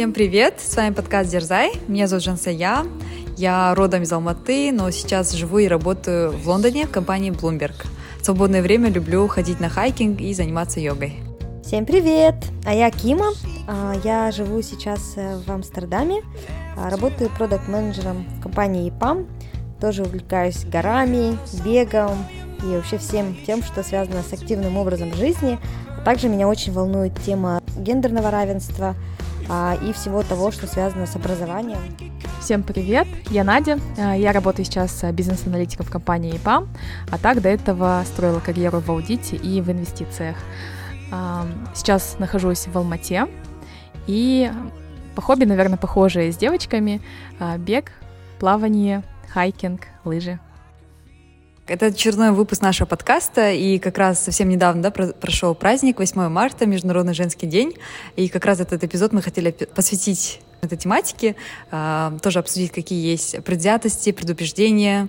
Всем привет! С вами подкаст Дерзай. Меня зовут Жансая. Я родом из Алматы, но сейчас живу и работаю в Лондоне в компании Bloomberg. В свободное время люблю ходить на хайкинг и заниматься йогой. Всем привет! А я Кима. А, я живу сейчас э, в Амстердаме. А, работаю продукт-менеджером в компании EPAM. Тоже увлекаюсь горами, бегом и вообще всем тем, что связано с активным образом жизни. А также меня очень волнует тема гендерного равенства и всего того, что связано с образованием. Всем привет, я Надя, я работаю сейчас бизнес-аналитиком в компании EPAM, а так до этого строила карьеру в аудите и в инвестициях. Сейчас нахожусь в Алмате и по хобби, наверное, похожие с девочками. А, бег, плавание, хайкинг, лыжи. Это очередной выпуск нашего подкаста, и как раз совсем недавно да, прошел праздник, 8 марта, Международный женский день, и как раз этот эпизод мы хотели посвятить этой тематике, а, тоже обсудить, какие есть предвзятости, предубеждения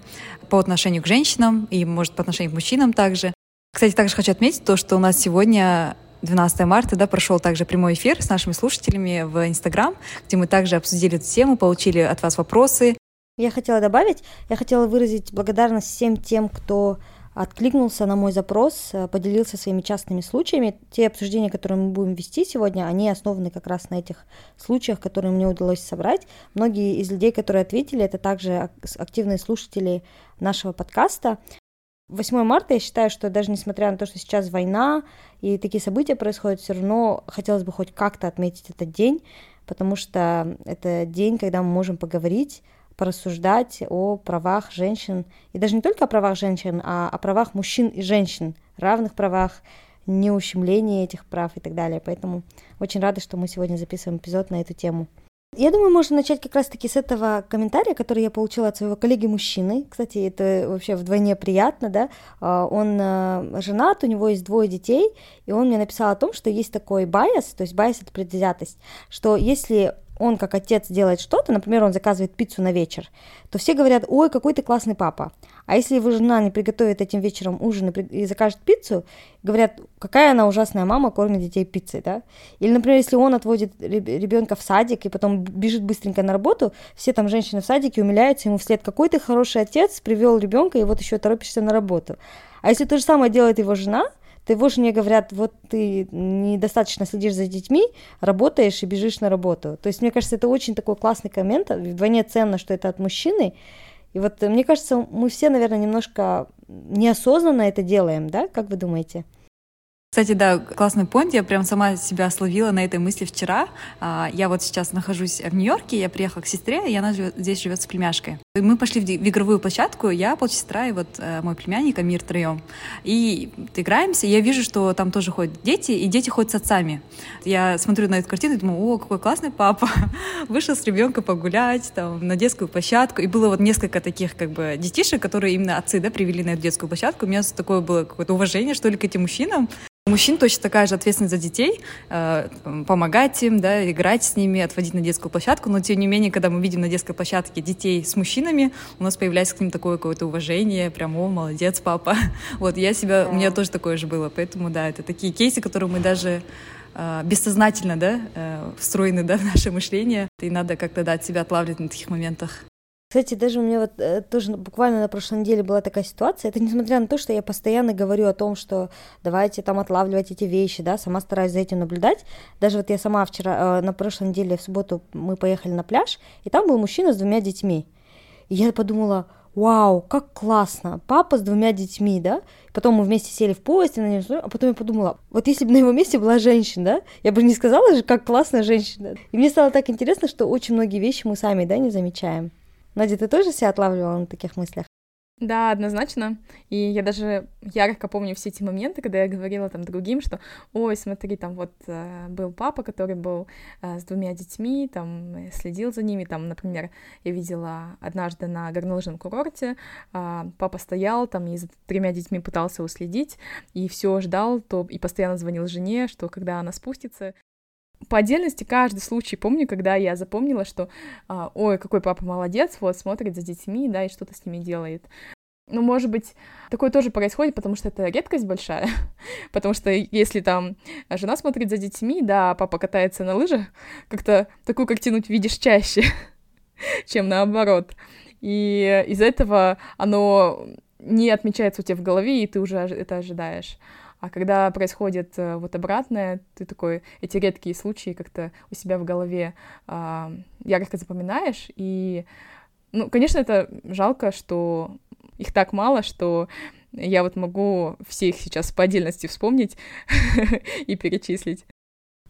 по отношению к женщинам и, может, по отношению к мужчинам также. Кстати, также хочу отметить то, что у нас сегодня 12 марта, да, прошел также прямой эфир с нашими слушателями в Инстаграм, где мы также обсудили эту тему, получили от вас вопросы. Я хотела добавить, я хотела выразить благодарность всем тем, кто откликнулся на мой запрос, э, поделился своими частными случаями. Те обсуждения, которые мы будем вести сегодня, они основаны как раз на этих случаях, которые мне удалось собрать. Многие из людей, которые ответили, это также активные слушатели нашего подкаста. 8 марта, я считаю, что даже несмотря на то, что сейчас война и такие события происходят, все равно хотелось бы хоть как-то отметить этот день, потому что это день, когда мы можем поговорить, порассуждать о правах женщин, и даже не только о правах женщин, а о правах мужчин и женщин, равных правах, не ущемлении этих прав и так далее. Поэтому очень рада, что мы сегодня записываем эпизод на эту тему. Я думаю, можно начать как раз-таки с этого комментария, который я получила от своего коллеги-мужчины. Кстати, это вообще вдвойне приятно, да. А, он а, женат, у него есть двое детей, и он мне написал о том, что есть такой bias, то есть bias — это предвзятость, что если он как отец делает что-то, например, он заказывает пиццу на вечер, то все говорят, ой, какой ты классный папа. А если его жена не приготовит этим вечером ужин и закажет пиццу, говорят, какая она ужасная мама, кормит детей пиццей, да? Или, например, если он отводит ребенка в садик и потом бежит быстренько на работу, все там женщины в садике умиляются ему вслед, какой ты хороший отец, привел ребенка и вот еще торопишься на работу. А если то же самое делает его жена, ты его жене говорят, вот ты недостаточно следишь за детьми, работаешь и бежишь на работу. То есть, мне кажется, это очень такой классный коммент, вдвойне ценно, что это от мужчины. И вот мне кажется, мы все, наверное, немножко неосознанно это делаем, да? Как вы думаете? Кстати, да, классный понт. Я прям сама себя словила на этой мысли вчера. А, я вот сейчас нахожусь в Нью-Йорке, я приехала к сестре, и она живет, здесь живет с племяшкой. Мы пошли в, в игровую площадку, я, полсестра и вот э, мой племянник Амир троем. И играемся, и я вижу, что там тоже ходят дети, и дети ходят с отцами. Я смотрю на эту картину и думаю, о, какой классный папа. Вышел с ребенком погулять там, на детскую площадку. И было вот несколько таких как бы детишек, которые именно отцы да, привели на эту детскую площадку. У меня такое было какое-то уважение, что ли, к этим мужчинам. Мужчин точно такая же ответственность за детей, э, помогать им, да, играть с ними, отводить на детскую площадку, но тем не менее, когда мы видим на детской площадке детей с мужчинами, у нас появляется к ним такое какое-то уважение, прям, о, молодец, папа. Вот, я себя, у меня тоже такое же было, поэтому, да, это такие кейсы, которые мы даже э, бессознательно, да, э, встроены, да, в наше мышление, и надо как-то, дать себя отлавливать на таких моментах. Кстати, даже у меня вот э, тоже буквально на прошлой неделе была такая ситуация. Это несмотря на то, что я постоянно говорю о том, что давайте там отлавливать эти вещи, да, сама стараюсь за этим наблюдать. Даже вот я сама вчера, э, на прошлой неделе, в субботу мы поехали на пляж, и там был мужчина с двумя детьми. И я подумала, вау, как классно, папа с двумя детьми, да, потом мы вместе сели в поезд, и на него а потом я подумала, вот если бы на его месте была женщина, да, я бы не сказала же, как классная женщина. И мне стало так интересно, что очень многие вещи мы сами, да, не замечаем. Надя, ты тоже себя отлавливала на таких мыслях? Да, однозначно. И я даже ярко помню все эти моменты, когда я говорила там другим, что, ой, смотри, там вот э, был папа, который был э, с двумя детьми, там следил за ними, там, например, я видела однажды на горнолыжном курорте, э, папа стоял там и за тремя детьми пытался уследить, и все ждал, то и постоянно звонил жене, что когда она спустится, по отдельности каждый случай помню, когда я запомнила, что, а, ой, какой папа молодец, вот, смотрит за детьми, да, и что-то с ними делает. Ну, может быть, такое тоже происходит, потому что это редкость большая. потому что если там жена смотрит за детьми, да, а папа катается на лыжах, как-то такую картину видишь чаще, чем наоборот. И из-за этого оно не отмечается у тебя в голове, и ты уже это ожидаешь. А когда происходит э, вот обратное, ты такой эти редкие случаи как-то у себя в голове э, ярко запоминаешь. И, ну, конечно, это жалко, что их так мало, что я вот могу все их сейчас по отдельности вспомнить и перечислить.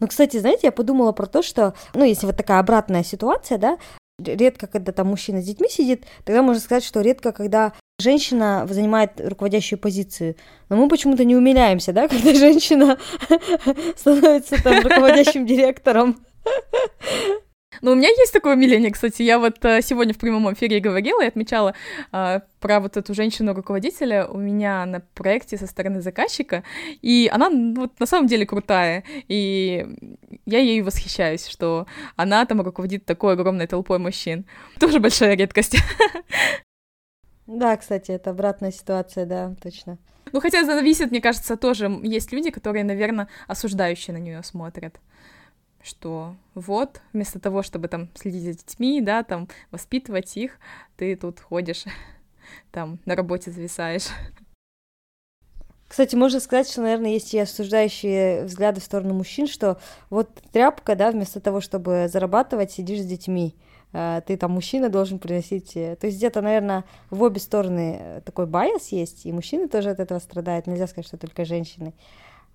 Ну, кстати, знаете, я подумала про то, что, ну, если вот такая обратная ситуация, да, редко, когда там мужчина с детьми сидит, тогда можно сказать, что редко, когда женщина занимает руководящую позицию. Но мы почему-то не умиляемся, да, когда женщина становится там руководящим директором. Ну, у меня есть такое умиление, кстати. Я вот э, сегодня в прямом эфире говорила и отмечала э, про вот эту женщину-руководителя у меня на проекте со стороны заказчика, и она вот на самом деле крутая, и я ей восхищаюсь, что она там руководит такой огромной толпой мужчин. Тоже большая редкость. Да, кстати, это обратная ситуация, да, точно. Ну, хотя зависит, мне кажется, тоже есть люди, которые, наверное, осуждающие на нее смотрят что вот, вместо того, чтобы там следить за детьми, да, там воспитывать их, ты тут ходишь, там на работе зависаешь. Кстати, можно сказать, что, наверное, есть и осуждающие взгляды в сторону мужчин, что вот тряпка, да, вместо того, чтобы зарабатывать, сидишь с детьми. А, ты там мужчина должен приносить... Э, то есть где-то, наверное, в обе стороны э, такой байс есть, и мужчины тоже от этого страдают. Нельзя сказать, что только женщины.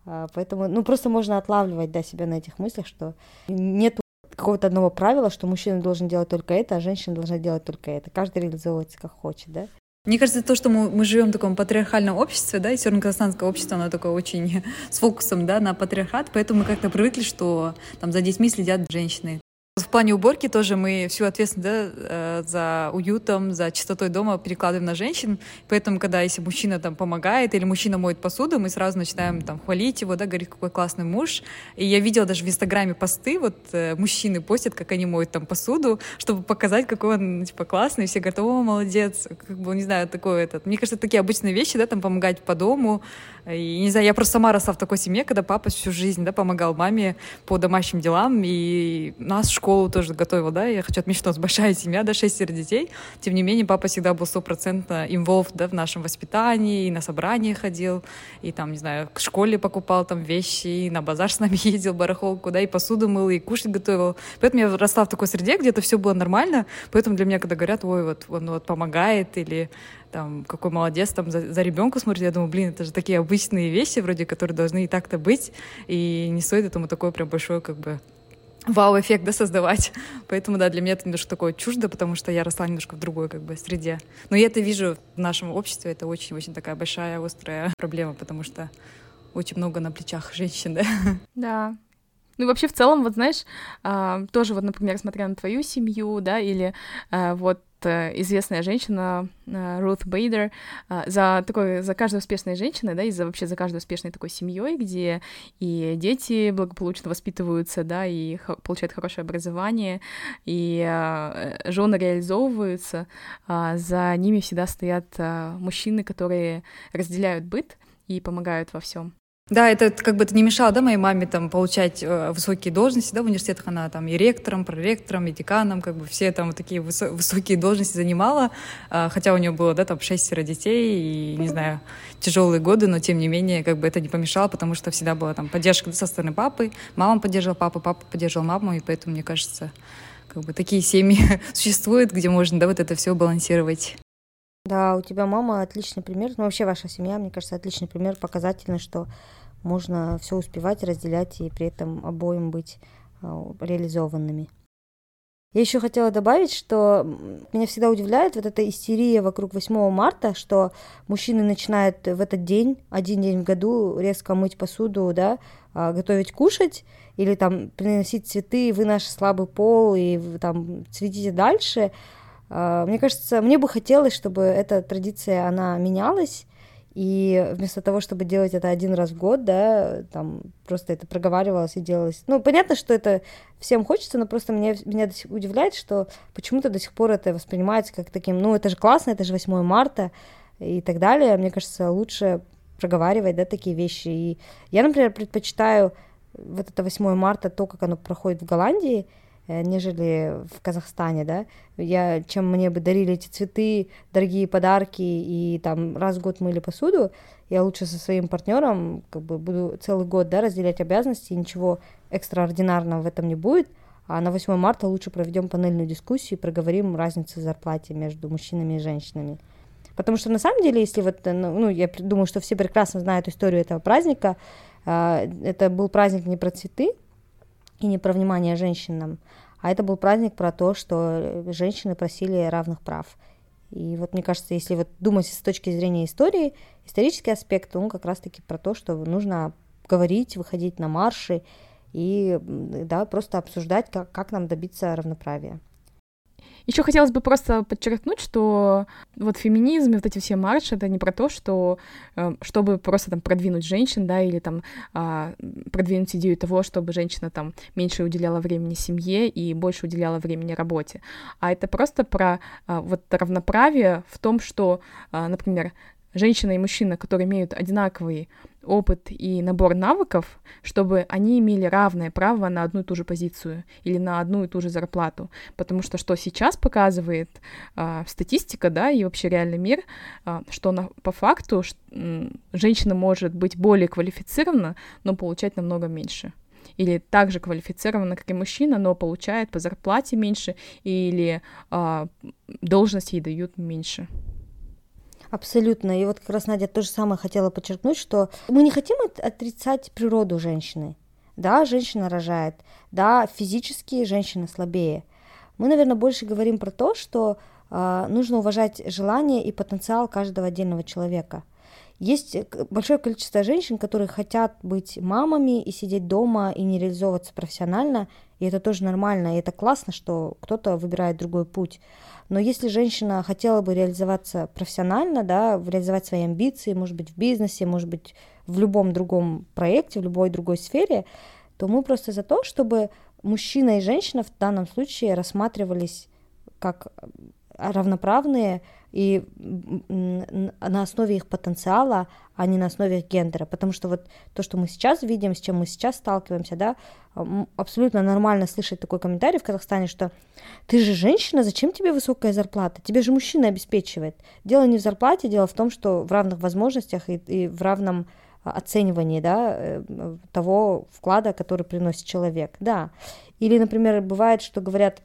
А, поэтому, ну, просто можно отлавливать, да, себя на этих мыслях, что нет какого-то одного правила, что мужчина должен делать только это, а женщина должна делать только это. Каждый реализовывается как хочет, да. Мне кажется, то, что мы, мы живем в таком патриархальном обществе, да, и северно-казахстанское общество, оно такое очень с фокусом, да, на патриархат, поэтому мы как-то привыкли, что там за детьми следят женщины. В плане уборки тоже мы всю ответственность да, э, за уютом, за чистотой дома перекладываем на женщин. Поэтому, когда если мужчина там помогает или мужчина моет посуду, мы сразу начинаем там хвалить его, да, говорить, какой классный муж. И я видела даже в Инстаграме посты, вот э, мужчины постят, как они моют там посуду, чтобы показать, какой он, типа, классный. И все говорят, о, молодец. Как бы, не знаю, такое этот. Мне кажется, такие обычные вещи, да, там помогать по дому. И, не знаю, я просто сама росла в такой семье, когда папа всю жизнь, да, помогал маме по домашним делам. И нас школу тоже готовил, да, я хочу отметить, что у нас большая семья, да, шестеро детей. Тем не менее, папа всегда был стопроцентно involved, да, в нашем воспитании, и на собрания ходил, и там, не знаю, к школе покупал там вещи, и на базар с нами ездил, барахолку, да, и посуду мыл, и кушать готовил. Поэтому я росла в такой среде, где-то все было нормально, поэтому для меня, когда говорят, ой, вот он вот помогает, или там, какой молодец, там, за, за ребенка смотрит, я думаю, блин, это же такие обычные вещи, вроде, которые должны и так-то быть, и не стоит этому такое прям большое, как бы, вау-эффект, да, создавать. Поэтому, да, для меня это немножко такое чуждо, потому что я росла немножко в другой, как бы, среде. Но я это вижу в нашем обществе, это очень-очень такая большая, острая проблема, потому что очень много на плечах женщин, да. Да, ну вообще в целом, вот знаешь, а, тоже вот, например, смотря на твою семью, да, или а, вот известная женщина а, Рут Бейдер за такой за каждой успешной женщиной, да, и за вообще за каждой успешной такой семьей, где и дети благополучно воспитываются, да, и получают хорошее образование, и жены реализовываются, за ними всегда стоят мужчины, которые разделяют быт и помогают во всем. Да, это как бы это не мешало, да, моей маме там получать э, высокие должности, да, в университетах она там и ректором, проректором, и деканом, как бы все там вот такие высо- высокие должности занимала, э, хотя у нее было, да, там шестеро детей и, не знаю, тяжелые годы, но тем не менее, как бы это не помешало, потому что всегда была там поддержка да, со стороны папы, мама поддерживала папу, папа поддерживал маму, и поэтому, мне кажется, как бы такие семьи существуют, где можно, да, вот это все балансировать. Да, у тебя мама отличный пример, ну вообще ваша семья, мне кажется, отличный пример, показательный, что можно все успевать, разделять и при этом обоим быть а, реализованными. Я еще хотела добавить, что меня всегда удивляет вот эта истерия вокруг 8 марта, что мужчины начинают в этот день, один день в году, резко мыть посуду, да, а, готовить кушать, или там приносить цветы, вы наш слабый пол, и там цветите дальше. А, мне кажется, мне бы хотелось, чтобы эта традиция, она менялась, и вместо того, чтобы делать это один раз в год, да, там просто это проговаривалось и делалось. Ну, понятно, что это всем хочется, но просто меня, меня удивляет, что почему-то до сих пор это воспринимается как таким, ну, это же классно, это же 8 марта, и так далее. Мне кажется, лучше проговаривать, да, такие вещи. И я, например, предпочитаю вот это 8 марта, то, как оно проходит в Голландии, нежели в Казахстане, да. Я, чем мне бы дарили эти цветы, дорогие подарки и там раз в год мыли посуду, я лучше со своим партнером как бы буду целый год, да, разделять обязанности, ничего экстраординарного в этом не будет, а на 8 марта лучше проведем панельную дискуссию и проговорим разницу в зарплате между мужчинами и женщинами. Потому что на самом деле, если вот, ну, ну я думаю, что все прекрасно знают историю этого праздника, а, это был праздник не про цветы и не про внимание женщинам, а это был праздник про то, что женщины просили равных прав. И вот мне кажется, если вот думать с точки зрения истории, исторический аспект, он как раз-таки про то, что нужно говорить, выходить на марши и да, просто обсуждать, как, как нам добиться равноправия. Еще хотелось бы просто подчеркнуть, что вот феминизм и вот эти все марши это не про то, что э, чтобы просто там продвинуть женщин, да, или там а, продвинуть идею того, чтобы женщина там меньше уделяла времени семье и больше уделяла времени работе, а это просто про а, вот равноправие в том, что, а, например, женщина и мужчина, которые имеют одинаковый опыт и набор навыков, чтобы они имели равное право на одну и ту же позицию или на одну и ту же зарплату. Потому что что сейчас показывает э, статистика, да, и вообще реальный мир, э, что на, по факту ш, э, женщина может быть более квалифицирована, но получать намного меньше или также квалифицирована, как и мужчина, но получает по зарплате меньше, или э, должность ей дают меньше. Абсолютно. И вот как раз Надя то же самое хотела подчеркнуть, что мы не хотим отрицать природу женщины. Да, женщина рожает. Да, физически женщина слабее. Мы, наверное, больше говорим про то, что э, нужно уважать желание и потенциал каждого отдельного человека. Есть большое количество женщин, которые хотят быть мамами и сидеть дома и не реализовываться профессионально, и это тоже нормально, и это классно, что кто-то выбирает другой путь. Но если женщина хотела бы реализоваться профессионально, да, реализовать свои амбиции, может быть, в бизнесе, может быть, в любом другом проекте, в любой другой сфере, то мы просто за то, чтобы мужчина и женщина в данном случае рассматривались как равноправные и на основе их потенциала, а не на основе их гендера. Потому что вот то, что мы сейчас видим, с чем мы сейчас сталкиваемся, да, абсолютно нормально слышать такой комментарий в Казахстане, что ты же женщина, зачем тебе высокая зарплата? Тебе же мужчина обеспечивает. Дело не в зарплате, дело в том, что в равных возможностях и, и в равном оценивании да, э, того вклада, который приносит человек. Да. Или, например, бывает, что говорят,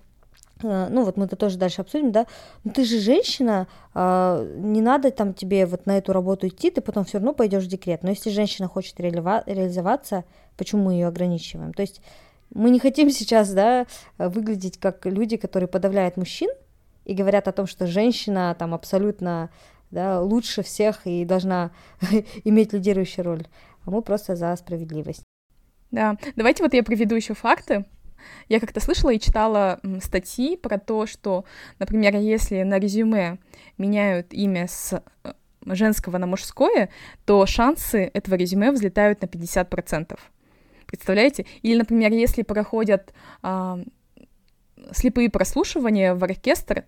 ну вот мы это тоже дальше обсудим, да, ну ты же женщина, а, не надо там тебе вот на эту работу идти, ты потом все равно пойдешь в декрет. Но если женщина хочет реализоваться, почему мы ее ограничиваем? То есть мы не хотим сейчас, да, выглядеть как люди, которые подавляют мужчин и говорят о том, что женщина там абсолютно да, лучше всех и должна иметь лидирующую роль. А мы просто за справедливость. Да, давайте вот я приведу еще факты я как-то слышала и читала статьи про то, что, например, если на резюме меняют имя с э, женского на мужское, то шансы этого резюме взлетают на 50%. Представляете? Или, например, если проходят а, слепые прослушивания в оркестр,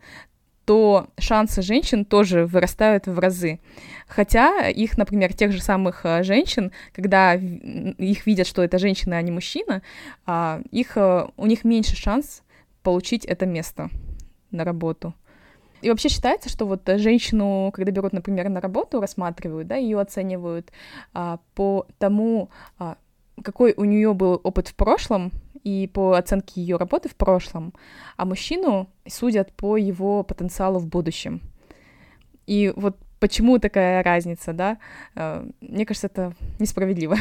то шансы женщин тоже вырастают в разы. Хотя их, например, тех же самых э, женщин, когда их видят, что это женщина, а не мужчина, а, их, э, у них меньше шанс получить это место на работу. И вообще считается, что вот женщину, когда берут, например, на работу, рассматривают, да, ее оценивают а, по тому, а, какой у нее был опыт в прошлом, и по оценке ее работы в прошлом, а мужчину судят по его потенциалу в будущем. И вот почему такая разница, да? Э, мне кажется, это несправедливо.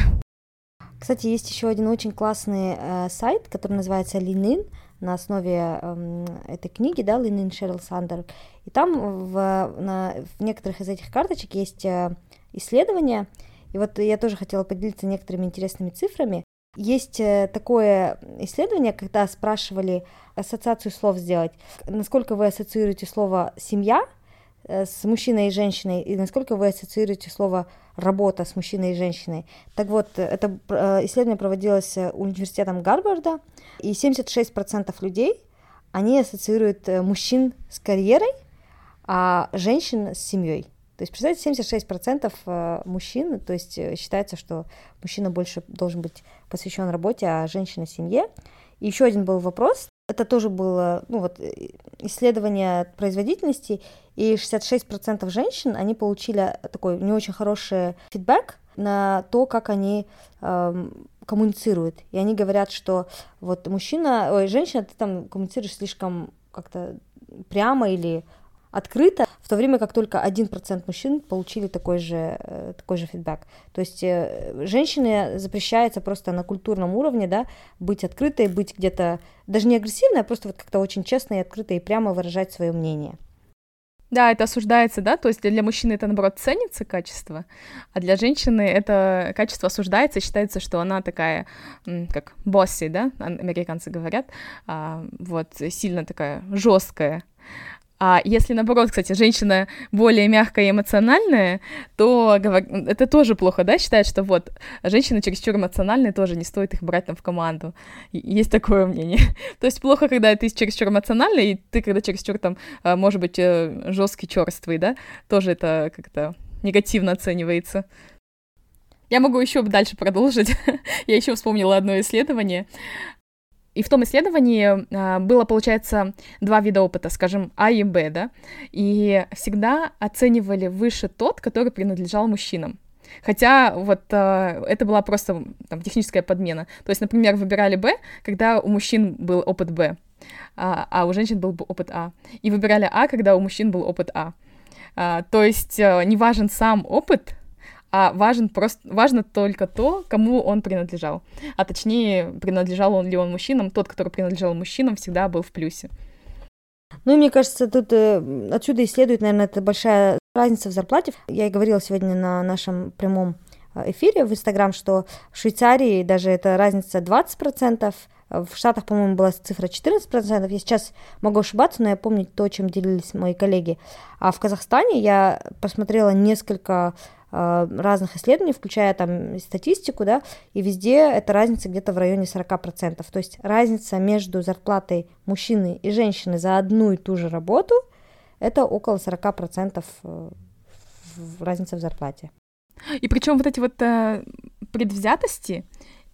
Кстати, есть еще один очень классный э, сайт, который называется Linin, на основе э, этой книги, да, Linin Шерил Сандер. И там в, на, в некоторых из этих карточек есть э, исследования, и вот я тоже хотела поделиться некоторыми интересными цифрами. Есть э, такое исследование, когда спрашивали ассоциацию слов сделать, насколько вы ассоциируете слово «семья» э, с мужчиной и женщиной, и насколько вы ассоциируете слово «работа» с мужчиной и женщиной. Так вот, это э, исследование проводилось университетом Гарварда, и 76% людей, они ассоциируют мужчин с карьерой, а женщин с семьей. То есть, представьте, 76% э, мужчин, то есть э, считается, что мужчина больше должен быть посвящен работе, а женщина семье. И еще один был вопрос, это тоже было ну, вот, исследование производительности, и 66% женщин, они получили такой не очень хороший фидбэк на то, как они э, коммуницируют. И они говорят, что вот мужчина, ой, женщина, ты там коммуницируешь слишком как-то прямо или открыто, в то время как только 1% мужчин получили такой же, э, такой же фидбэк. То есть э, женщине запрещается просто на культурном уровне да, быть открытой, быть где-то даже не агрессивной, а просто вот как-то очень честно и открыто и прямо выражать свое мнение. Да, это осуждается, да, то есть для мужчины это, наоборот, ценится качество, а для женщины это качество осуждается, считается, что она такая, как босси, да, американцы говорят, а, вот, сильно такая жесткая, а если, наоборот, кстати, женщина более мягкая и эмоциональная, то это тоже плохо, да, считает, что вот, женщины чересчур эмоциональные, тоже не стоит их брать там в команду. Есть такое мнение. то есть плохо, когда ты чересчур эмоциональный, и ты, когда чересчур там, а, может быть, э, жесткий, черствый, да, тоже это как-то негативно оценивается. Я могу еще дальше продолжить. Я еще вспомнила одно исследование. И в том исследовании э, было, получается, два вида опыта, скажем, А и Б, да, и всегда оценивали выше тот, который принадлежал мужчинам. Хотя вот э, это была просто там, техническая подмена. То есть, например, выбирали Б, когда у мужчин был опыт Б, а, а у женщин был опыт А. И выбирали А, когда у мужчин был опыт А. А, то есть э, не важен сам опыт, а важен просто, важно только то, кому он принадлежал. А точнее, принадлежал он ли он мужчинам, тот, который принадлежал мужчинам, всегда был в плюсе. Ну мне кажется, тут э, отсюда и следует, наверное, это большая разница в зарплате. Я и говорила сегодня на нашем прямом э, эфире в Инстаграм, что в Швейцарии даже эта разница 20%, в Штатах, по-моему, была цифра 14%. Я сейчас могу ошибаться, но я помню то, чем делились мои коллеги. А в Казахстане я посмотрела несколько Э, разных исследований, включая там статистику, да, и везде эта разница где-то в районе 40%. То есть разница между зарплатой мужчины и женщины за одну и ту же работу это около 40% э, разница в зарплате. И причем вот эти вот э, предвзятости,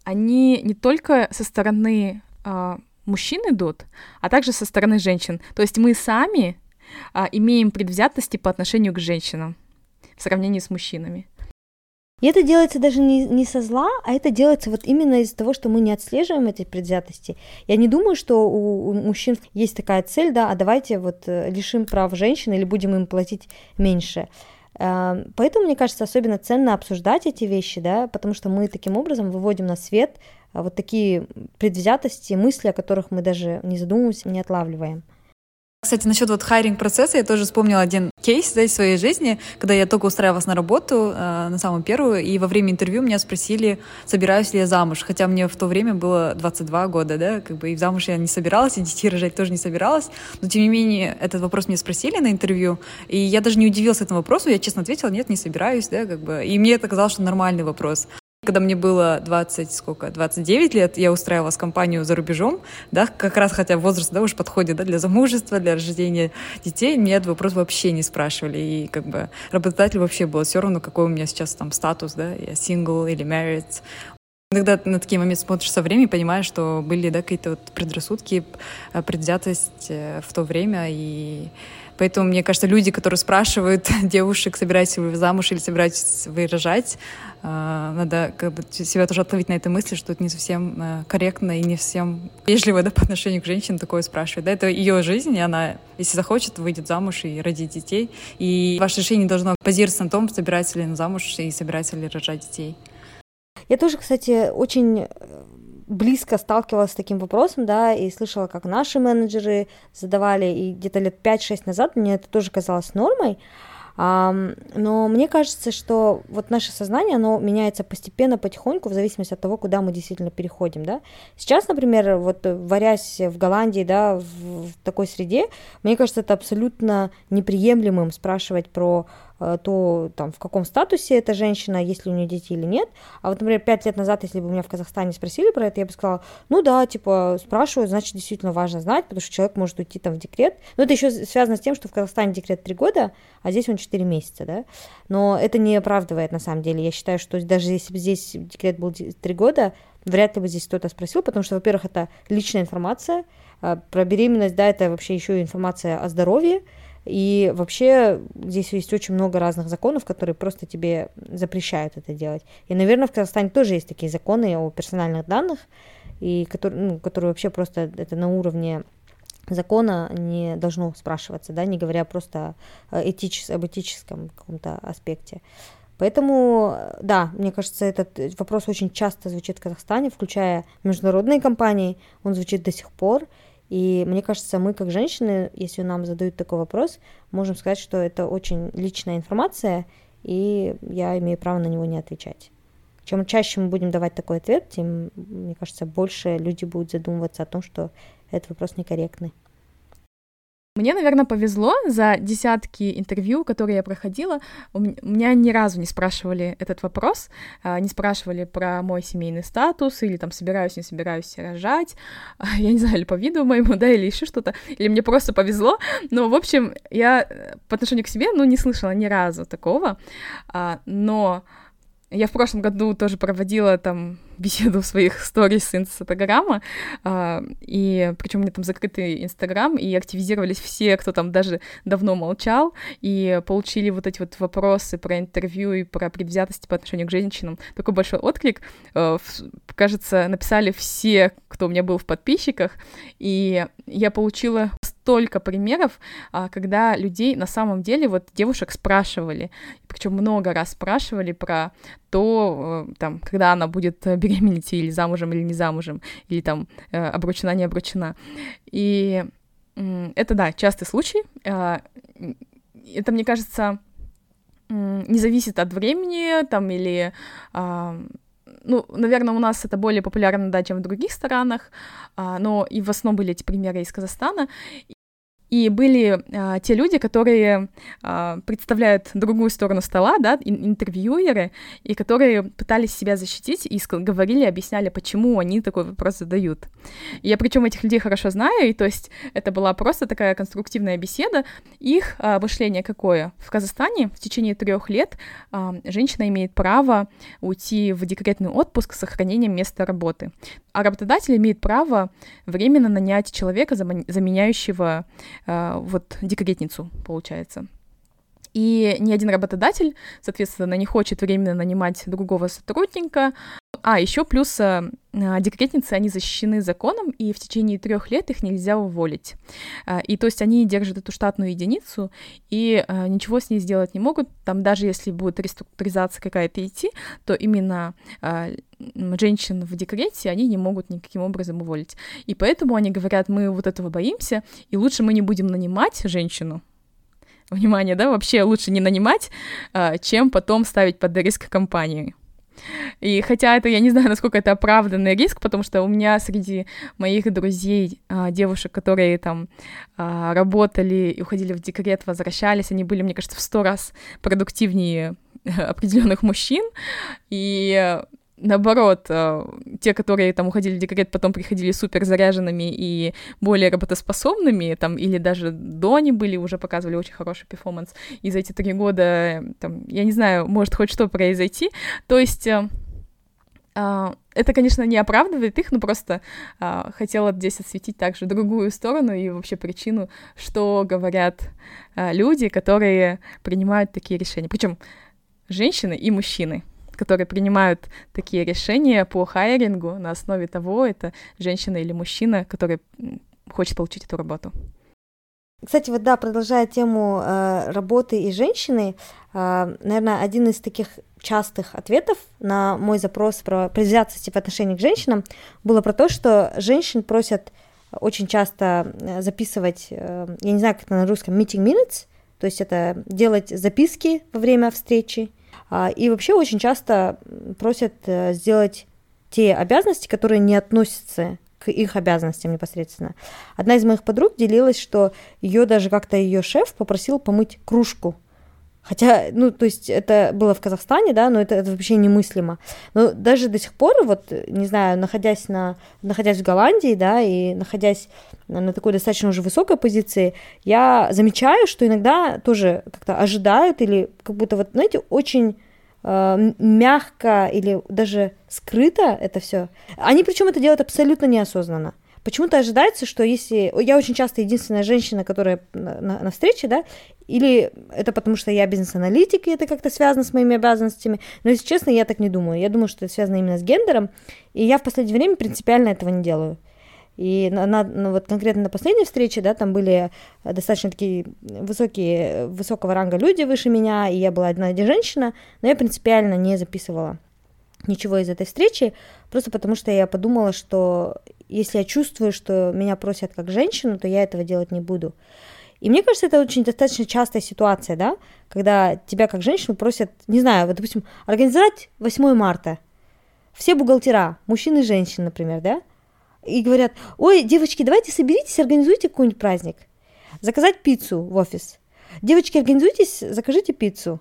они не только со стороны э, мужчин идут, а также со стороны женщин. То есть мы сами э, имеем предвзятости по отношению к женщинам в сравнении с мужчинами. И это делается даже не, не со зла, а это делается вот именно из-за того, что мы не отслеживаем эти предвзятости. Я не думаю, что у, у мужчин есть такая цель, да, а давайте вот э, лишим прав женщин или будем им платить меньше. Э, поэтому, мне кажется, особенно ценно обсуждать эти вещи, да, потому что мы таким образом выводим на свет э, вот такие предвзятости, мысли, о которых мы даже не задумываемся, не отлавливаем. Кстати, насчет вот хайринг процесса я тоже вспомнила один кейс да, из своей жизни, когда я только устраивалась на работу, э, на самую первую, и во время интервью меня спросили, собираюсь ли я замуж, хотя мне в то время было 22 года, да, как бы и замуж я не собиралась, и детей рожать тоже не собиралась, но тем не менее этот вопрос мне спросили на интервью, и я даже не удивилась этому вопросу, я честно ответила, нет, не собираюсь, да, как бы, и мне это казалось, что нормальный вопрос. Когда мне было 20, сколько, 29 лет, я устраивалась компанию за рубежом, да, как раз хотя возраст, да, уж подходит, да, для замужества, для рождения детей, меня этот вопрос вообще не спрашивали, и как бы работодатель вообще было все равно, какой у меня сейчас там статус, да, я сингл или married, Иногда на такие моменты смотришь со временем и понимаешь, что были да, какие-то вот предрассудки, э, предвзятость э, в то время, и Поэтому, мне кажется, люди, которые спрашивают девушек, собираетесь вы замуж или собираетесь вы рожать, э, надо как бы себя тоже отловить на этой мысли, что это не совсем э, корректно и не совсем вежливо да, по отношению к женщине такое спрашивать. Да, это ее жизнь, и она, если захочет, выйдет замуж и родит детей. И ваше решение должно базироваться на том, собирается ли она замуж и собирается ли рожать детей. Я тоже, кстати, очень близко сталкивалась с таким вопросом, да, и слышала, как наши менеджеры задавали, и где-то лет 5-6 назад мне это тоже казалось нормой, но мне кажется, что вот наше сознание, оно меняется постепенно, потихоньку, в зависимости от того, куда мы действительно переходим, да. Сейчас, например, вот варясь в Голландии, да, в такой среде, мне кажется, это абсолютно неприемлемым спрашивать про э, то там в каком статусе эта женщина, есть ли у нее дети или нет. А вот, например, пять лет назад, если бы меня в Казахстане спросили про это, я бы сказала, ну да, типа, спрашивают, значит, действительно важно знать, потому что человек может уйти там в декрет. Но это еще связано с тем, что в Казахстане декрет три года, а здесь он четыре месяца, да. Но это не оправдывает, на самом деле. Я считаю, что даже если бы здесь декрет был три года, вряд ли бы здесь кто-то спросил, потому что, во-первых, это личная информация, а, про беременность, да, это вообще еще информация о здоровье, и вообще здесь есть очень много разных законов, которые просто тебе запрещают это делать. И, наверное, в Казахстане тоже есть такие законы о персональных данных, и которые, ну, которые вообще просто это на уровне закона не должно спрашиваться, да, не говоря просто этичес, об этическом каком-то аспекте. Поэтому, да, мне кажется, этот вопрос очень часто звучит в Казахстане, включая международные компании, он звучит до сих пор, и мне кажется, мы как женщины, если нам задают такой вопрос, можем сказать, что это очень личная информация, и я имею право на него не отвечать. Чем чаще мы будем давать такой ответ, тем, мне кажется, больше люди будут задумываться о том, что этот вопрос некорректный. Мне, наверное, повезло за десятки интервью, которые я проходила. У меня ни разу не спрашивали этот вопрос, а, не спрашивали про мой семейный статус или там собираюсь, не собираюсь рожать, я не знаю, или по виду моему, да, или еще что-то, или мне просто повезло. Но, в общем, я э, по отношению к себе, ну, не слышала ни разу такого, а, но я в прошлом году тоже проводила там беседу в своих сторис Инстаграма, а, и причем у меня там закрытый Инстаграм, и активизировались все, кто там даже давно молчал, и получили вот эти вот вопросы про интервью и про предвзятости по отношению к женщинам. Такой большой отклик. Э, кажется, написали все, кто у меня был в подписчиках, и я получила столько примеров, а, когда людей на самом деле, вот девушек спрашивали, причем много раз спрашивали про то, э, там, когда она будет беременеть или замужем, или не замужем, или там э, обручена, не обручена. И это, да, частый случай. А, это, мне кажется, не зависит от времени, там, или а, ну, наверное, у нас это более популярно, да, чем в других странах, но и в основном были эти примеры из Казахстана. И были а, те люди, которые а, представляют другую сторону стола, да, интервьюеры, и которые пытались себя защитить и говорили, объясняли, почему они такой вопрос задают. Я причем этих людей хорошо знаю, и то есть это была просто такая конструктивная беседа. Их а, мышление какое? В Казахстане в течение трех лет а, женщина имеет право уйти в декретный отпуск с сохранением места работы. А работодатель имеет право временно нанять человека, заменяющего э, вот декретницу, получается. И ни один работодатель, соответственно, не хочет временно нанимать другого сотрудника. А, еще плюс э, декретницы, они защищены законом, и в течение трех лет их нельзя уволить. Э, и то есть они держат эту штатную единицу, и э, ничего с ней сделать не могут. Там даже если будет реструктуризация какая-то идти, то именно женщин в декрете они не могут никаким образом уволить. И поэтому они говорят, мы вот этого боимся, и лучше мы не будем нанимать женщину, внимание, да, вообще лучше не нанимать, а, чем потом ставить под риск компанию. И хотя это, я не знаю, насколько это оправданный риск, потому что у меня среди моих друзей, а, девушек, которые там а, работали и уходили в декрет, возвращались, они были, мне кажется, в сто раз продуктивнее определенных мужчин. И наоборот, э, те, которые там уходили в декрет, потом приходили супер заряженными и более работоспособными, там, или даже до они были, уже показывали очень хороший перформанс, и за эти три года, там, я не знаю, может хоть что произойти, то есть э, а, это, конечно, не оправдывает их, но просто а, хотела здесь осветить также другую сторону и вообще причину, что говорят а, люди, которые принимают такие решения. Причем женщины и мужчины которые принимают такие решения по хайрингу на основе того, это женщина или мужчина, который хочет получить эту работу. Кстати, вот да, продолжая тему э, работы и женщины, э, наверное, один из таких частых ответов на мой запрос про предвзятости в отношении к женщинам было про то, что женщин просят очень часто э, записывать, э, я не знаю, как это на русском, meeting minutes, то есть это делать записки во время встречи, и вообще очень часто просят э, сделать те обязанности, которые не относятся к их обязанностям непосредственно. Одна из моих подруг делилась, что ее даже как-то ее шеф попросил помыть кружку Хотя, ну, то есть это было в Казахстане, да, но это, это вообще немыслимо. Но даже до сих пор, вот, не знаю, находясь, на, находясь в Голландии, да, и находясь на такой достаточно уже высокой позиции, я замечаю, что иногда тоже как-то ожидают или как будто, вот, знаете, очень э, мягко или даже скрыто это все. Они причем это делают абсолютно неосознанно. Почему-то ожидается, что если... Я очень часто единственная женщина, которая на, на, встрече, да, или это потому, что я бизнес-аналитик, и это как-то связано с моими обязанностями, но, если честно, я так не думаю. Я думаю, что это связано именно с гендером, и я в последнее время принципиально этого не делаю. И на, на, ну, вот конкретно на последней встрече, да, там были достаточно такие высокие, высокого ранга люди выше меня, и я была одна женщина, но я принципиально не записывала ничего из этой встречи, просто потому что я подумала, что если я чувствую, что меня просят как женщину, то я этого делать не буду. И мне кажется, это очень достаточно частая ситуация, да, когда тебя как женщину просят, не знаю, вот, допустим, организовать 8 марта. Все бухгалтера, мужчины и женщины, например, да, и говорят, ой, девочки, давайте соберитесь, организуйте какой-нибудь праздник. Заказать пиццу в офис. Девочки, организуйтесь, закажите пиццу.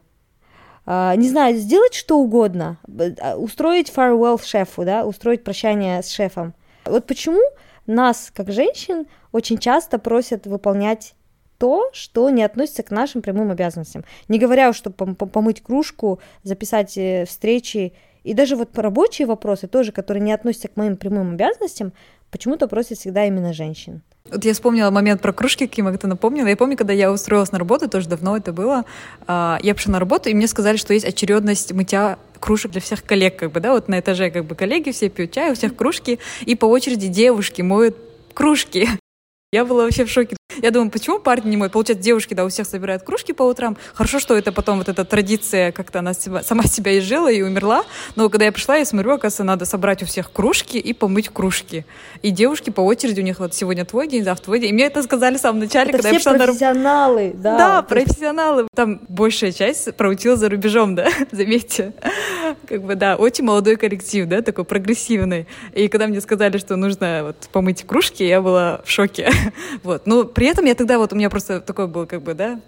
Uh, не знаю, сделать что угодно, а, устроить farewell шефу, да, устроить прощание с шефом. Вот почему нас, как женщин, очень часто просят выполнять то, что не относится к нашим прямым обязанностям. Не говоря уж, что помыть кружку, записать э, встречи, и даже вот рабочие вопросы тоже, которые не относятся к моим прямым обязанностям, почему-то просят всегда именно женщин. Вот я вспомнила момент про кружки, Кима это напомнила. Я помню, когда я устроилась на работу, тоже давно это было, а, я пришла на работу, и мне сказали, что есть очередность мытья кружек для всех коллег, как бы, да, вот на этаже как бы коллеги все пьют чай, у всех кружки, и по очереди девушки моют кружки. Я была вообще в шоке. Я думаю, почему парни не моют? Получается, девушки, да, у всех собирают кружки по утрам. Хорошо, что это потом вот эта традиция, как-то она себя, сама себя изжила и умерла. Но когда я пришла, я смотрю, оказывается, надо собрать у всех кружки и помыть кружки. И девушки по очереди, у них вот сегодня твой день, завтра твой день. И мне это сказали в самом начале, это когда все я пришла профессионалы, на Да, да профессионалы. Там большая часть проучилась за рубежом, да, заметьте. Как бы, да, очень молодой коллектив, да, такой прогрессивный. И когда мне сказали, что нужно вот помыть кружки, я была в шоке. Вот. Но при этом я тогда вот, у меня просто такой был, как бы, да,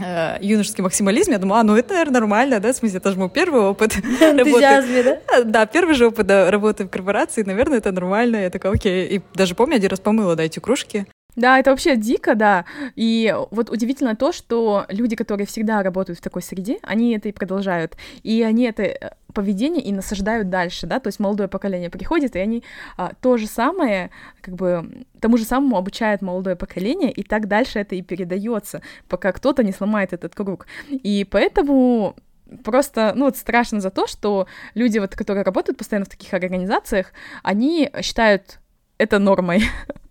э, юношеский максимализм, я думаю, а, ну это, наверное, нормально, да, в смысле, это же мой первый опыт работы. да? Да, первый же опыт работы в корпорации, наверное, это нормально, я такая, окей, и даже помню, один раз помыла, да, эти кружки, да, это вообще дико, да. И вот удивительно то, что люди, которые всегда работают в такой среде, они это и продолжают. И они это э, поведение и насаждают дальше, да, то есть молодое поколение приходит, и они а, то же самое, как бы, тому же самому обучают молодое поколение, и так дальше это и передается, пока кто-то не сломает этот круг. И поэтому просто, ну, вот страшно за то, что люди, вот, которые работают постоянно в таких организациях, они считают это нормой.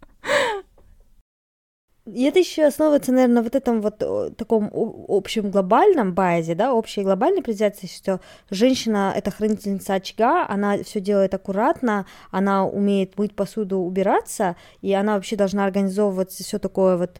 И это еще основывается, наверное, на вот этом вот таком общем глобальном базе, да, общей глобальной презентации, что женщина — это хранительница очага, она все делает аккуратно, она умеет мыть посуду, убираться, и она вообще должна организовывать все такое вот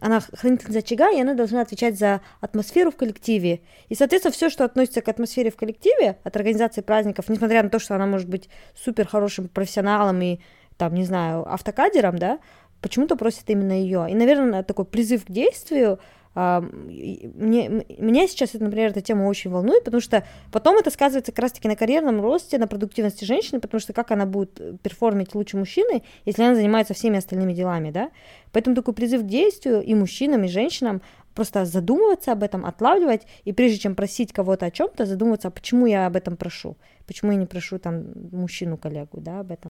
она хранительница очага, и она должна отвечать за атмосферу в коллективе. И, соответственно, все, что относится к атмосфере в коллективе, от организации праздников, несмотря на то, что она может быть супер хорошим профессионалом и, там, не знаю, автокадером, да, почему-то просят именно ее. И, наверное, такой призыв к действию а, мне, меня сейчас, например, эта тема очень волнует, потому что потом это сказывается как раз-таки на карьерном росте, на продуктивности женщины, потому что как она будет перформить лучше мужчины, если она занимается всеми остальными делами, да? Поэтому такой призыв к действию и мужчинам, и женщинам просто задумываться об этом, отлавливать, и прежде чем просить кого-то о чем-то, задумываться, а почему я об этом прошу, почему я не прошу там мужчину-коллегу, да, об этом.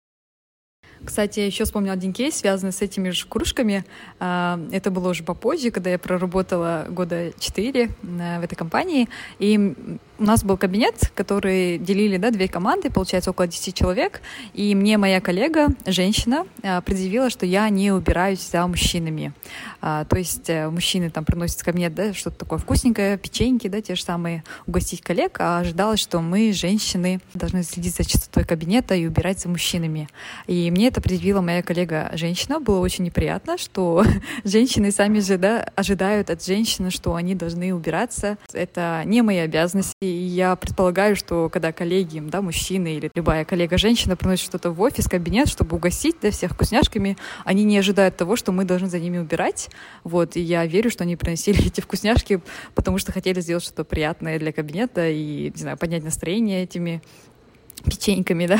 Кстати, я еще вспомнила один кейс, связанный с этими же кружками. А, это было уже попозже, когда я проработала года четыре э, в этой компании. И у нас был кабинет, который делили, да, две команды, получается, около 10 человек, и мне моя коллега, женщина, а, предъявила, что я не убираюсь за мужчинами. А, то есть э, мужчины там приносят в кабинет, да, что-то такое вкусненькое, печеньки, да, те же самые, угостить коллег, а ожидалось, что мы, женщины, должны следить за чистотой кабинета и убирать за мужчинами. И мне это предъявила моя коллега, женщина, было очень неприятно, что женщины сами же, да, ожидают от женщины, что они должны убираться. Это не моя обязанность, И я предполагаю, что когда коллеги, да, мужчины или любая коллега-женщина приносит что-то в офис, кабинет, чтобы угостить да, всех вкусняшками, они не ожидают того, что мы должны за ними убирать. Вот, и я верю, что они приносили эти вкусняшки, потому что хотели сделать что-то приятное для кабинета и, не знаю, поднять настроение этими печеньками, да,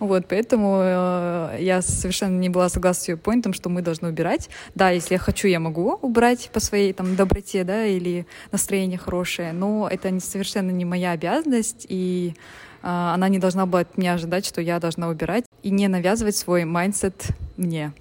вот, поэтому э, я совершенно не была согласна с ее point ом, что мы должны убирать. Да, если я хочу, я могу убрать по своей там доброте, да, или настроение хорошее, но это не, совершенно не моя обязанность, и э, она не должна была от меня ожидать, что я должна убирать, и не навязывать свой mindset мне.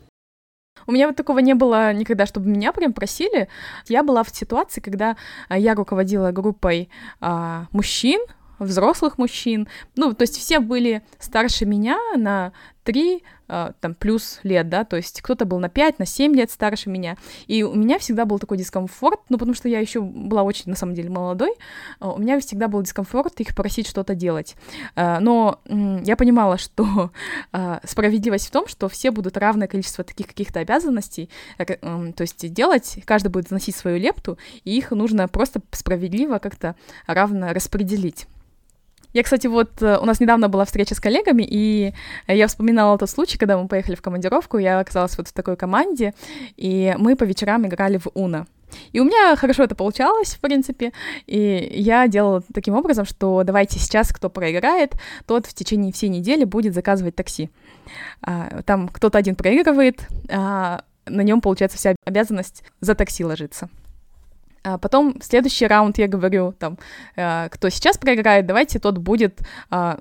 У меня вот такого не было никогда, чтобы меня прям просили. Я была в ситуации, когда я руководила группой а, мужчин, взрослых мужчин. Ну, то есть все были старше меня на 3, э, там, плюс лет, да, то есть кто-то был на 5, на 7 лет старше меня. И у меня всегда был такой дискомфорт, ну, потому что я еще была очень, на самом деле, молодой, э, у меня всегда был дискомфорт их просить что-то делать. Э, но я понимала, что справедливость в том, что все будут равное количество таких каких-то обязанностей, то есть делать, каждый будет вносить свою лепту, и их нужно просто справедливо как-то равно распределить. Я, кстати, вот э, у нас недавно была встреча с коллегами, и я вспоминала тот случай, когда мы поехали в командировку, я оказалась вот в такой команде, и мы по вечерам играли в Уна. И у меня хорошо это получалось, в принципе, и я делала таким образом, что давайте сейчас, кто проиграет, тот в течение всей недели будет заказывать такси. А, там кто-то один проигрывает, а на нем получается вся обязанность за такси ложиться. А потом следующий раунд я говорю, там, э, кто сейчас проиграет, давайте тот будет а,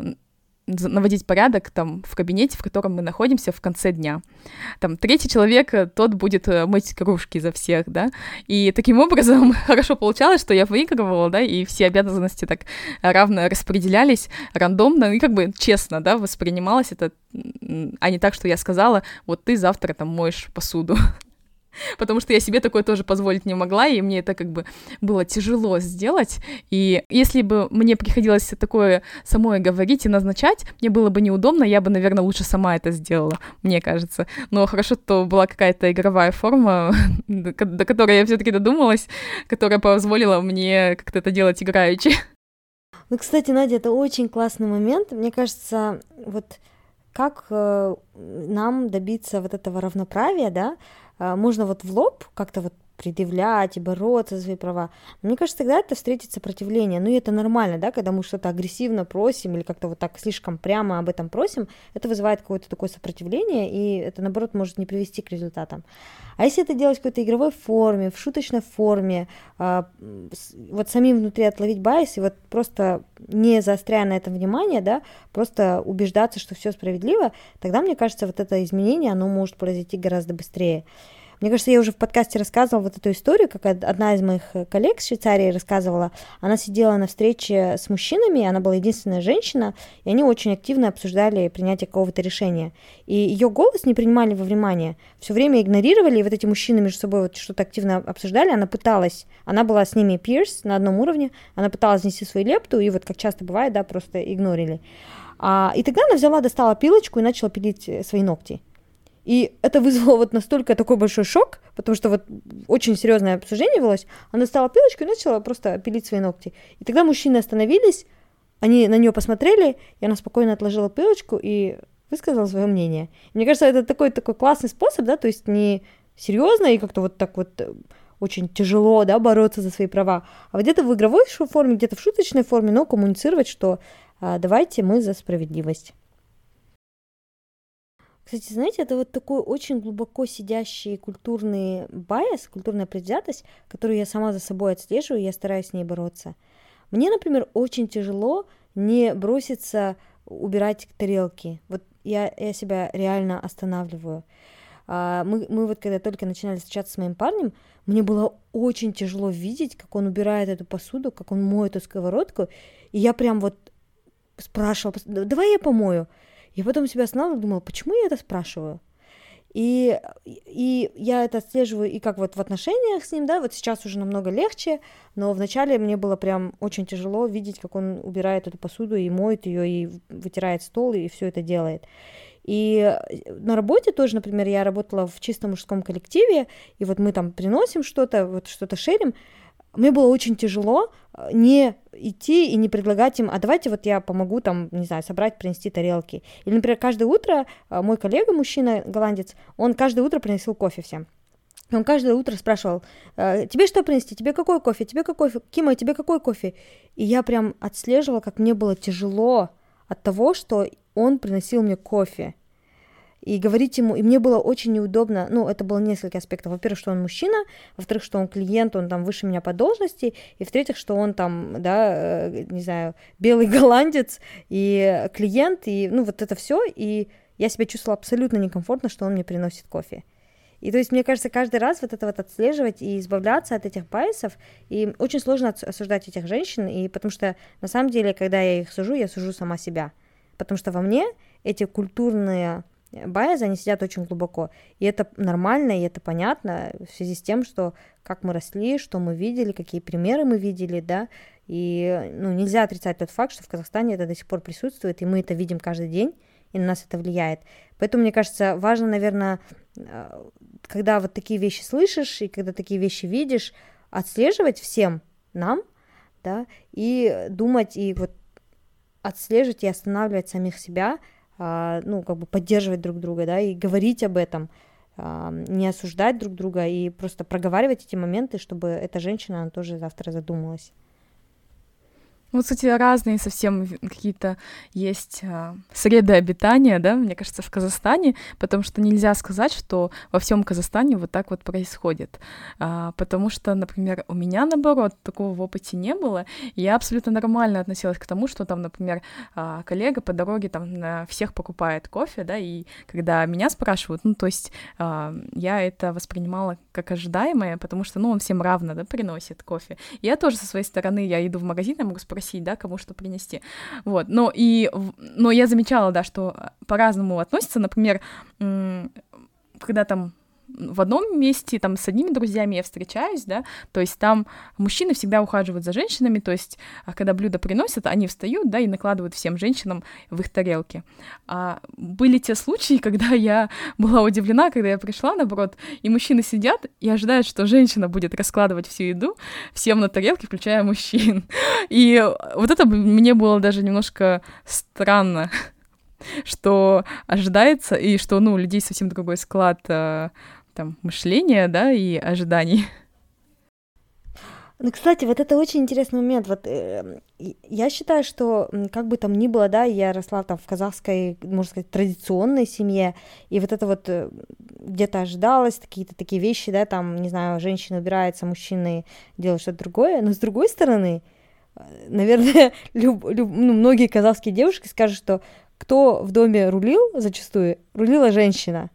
наводить порядок там в кабинете, в котором мы находимся в конце дня. Там третий человек, э, тот будет э, мыть кружки за всех, да. И таким образом хорошо получалось, что я выигрывала, да, и все обязанности так равно распределялись рандомно, и как бы честно, да, воспринималось это, а не так, что я сказала, вот ты завтра там моешь посуду. потому что я себе такое тоже позволить не могла, и мне это как бы было тяжело сделать. И если бы мне приходилось такое самой говорить и назначать, мне было бы неудобно, я бы, наверное, лучше сама это сделала, мне кажется. Но хорошо, что была какая-то игровая форма, до которой я все-таки додумалась, которая позволила мне как-то это делать играючи. Ну, кстати, Надя, это очень классный момент. Мне кажется, вот как э, нам добиться вот этого равноправия, да, можно вот в лоб как-то вот предъявлять и бороться за свои права. Мне кажется, тогда это встретит сопротивление. Ну и это нормально, да, когда мы что-то агрессивно просим или как-то вот так слишком прямо об этом просим, это вызывает какое-то такое сопротивление, и это, наоборот, может не привести к результатам. А если это делать в какой-то игровой форме, в шуточной форме, а, вот самим внутри отловить байс и вот просто не заостряя на этом внимание, да, просто убеждаться, что все справедливо, тогда, мне кажется, вот это изменение, оно может произойти гораздо быстрее. Мне кажется, я уже в подкасте рассказывала вот эту историю, как одна из моих коллег в Швейцарии рассказывала. Она сидела на встрече с мужчинами, она была единственная женщина, и они очень активно обсуждали принятие какого-то решения. И ее голос не принимали во внимание, все время игнорировали, и вот эти мужчины между собой вот что-то активно обсуждали. Она пыталась, она была с ними пирс на одном уровне, она пыталась внести свою лепту, и вот как часто бывает, да, просто игнорили. А, и тогда она взяла, достала пилочку и начала пилить свои ногти. И это вызвало вот настолько такой большой шок, потому что вот очень серьезное обсуждение велось. Она стала пилочкой и начала просто пилить свои ногти. И тогда мужчины остановились, они на нее посмотрели, и она спокойно отложила пилочку и высказала свое мнение. Мне кажется, это такой такой классный способ, да, то есть не серьезно и как-то вот так вот э, очень тяжело, да, бороться за свои права, а вот где-то в игровой форме, где-то в шуточной форме, но коммуницировать, что а, давайте мы за справедливость. Кстати, знаете, это вот такой очень глубоко сидящий культурный байс, культурная предвзятость, которую я сама за собой отслеживаю, и я стараюсь с ней бороться. Мне, например, очень тяжело не броситься убирать тарелки. Вот я, я себя реально останавливаю. А, мы, мы вот когда только начинали встречаться с моим парнем, мне было очень тяжело видеть, как он убирает эту посуду, как он моет эту сковородку, и я прям вот спрашивала, давай я помою. Я потом себя останавливала, думала, почему я это спрашиваю? И, и я это отслеживаю и как вот в отношениях с ним, да, вот сейчас уже намного легче, но вначале мне было прям очень тяжело видеть, как он убирает эту посуду и моет ее, и вытирает стол, и все это делает. И на работе тоже, например, я работала в чисто мужском коллективе, и вот мы там приносим что-то, вот что-то шерим, мне было очень тяжело э, не идти и не предлагать им, а давайте вот я помогу там, не знаю, собрать, принести тарелки. Или, например, каждое утро э, мой коллега, мужчина, голландец, он каждое утро приносил кофе всем. Он каждое утро спрашивал, «Э, тебе что принести, тебе какой кофе, тебе какой кофе, Кима, тебе какой кофе? И я прям отслеживала, как мне было тяжело от того, что он приносил мне кофе и говорить ему, и мне было очень неудобно, ну, это было несколько аспектов. Во-первых, что он мужчина, во-вторых, что он клиент, он там выше меня по должности, и в-третьих, что он там, да, э, не знаю, белый голландец и клиент, и, ну, вот это все, и я себя чувствовала абсолютно некомфортно, что он мне приносит кофе. И то есть, мне кажется, каждый раз вот это вот отслеживать и избавляться от этих байсов, и очень сложно осуждать этих женщин, и потому что на самом деле, когда я их сужу, я сужу сама себя. Потому что во мне эти культурные Байзы, они сидят очень глубоко. И это нормально, и это понятно в связи с тем, что как мы росли, что мы видели, какие примеры мы видели, да, и ну, нельзя отрицать тот факт, что в Казахстане это до сих пор присутствует, и мы это видим каждый день, и на нас это влияет. Поэтому, мне кажется, важно, наверное, э, когда вот такие вещи слышишь, и когда такие вещи видишь, отслеживать всем нам, да, и думать, и вот отслеживать и останавливать самих себя, ну, как бы поддерживать друг друга, да, и говорить об этом, а, не осуждать друг друга и просто проговаривать эти моменты, чтобы эта женщина, она тоже завтра задумалась. Ну, кстати, разные совсем какие-то есть а, среды обитания, да, мне кажется, в Казахстане, потому что нельзя сказать, что во всем Казахстане вот так вот происходит. А, потому что, например, у меня, наоборот, такого в опыте не было, и я абсолютно нормально относилась к тому, что там, например, а, коллега по дороге там на всех покупает кофе, да, и когда меня спрашивают, ну, то есть я это воспринимала как ожидаемое, потому что, ну, он всем равно, да, приносит кофе. Я тоже со своей стороны, я иду в магазин, я могу спросить, спросить, да, кому что принести. Вот, но и, но я замечала, да, что по-разному относятся, например, когда там в одном месте, там, с одними друзьями я встречаюсь, да, то есть там мужчины всегда ухаживают за женщинами, то есть, а когда блюдо приносят, они встают, да, и накладывают всем женщинам в их тарелки. А были те случаи, когда я была удивлена, когда я пришла, наоборот, и мужчины сидят и ожидают, что женщина будет раскладывать всю еду всем на тарелке, включая мужчин. И вот это мне было даже немножко странно, что ожидается, и что, ну, у людей совсем другой склад э, там мышления, да, и ожиданий. Ну, кстати, вот это очень интересный момент. Вот э, я считаю, что как бы там ни было, да, я росла там в казахской, можно сказать, традиционной семье, и вот это вот э, где-то ожидалось, какие-то такие вещи, да, там, не знаю, женщина убирается, мужчины делают что-то другое, но с другой стороны, э, наверное, люб, люб, ну, многие казахские девушки скажут, что кто в доме рулил зачастую, рулила женщина.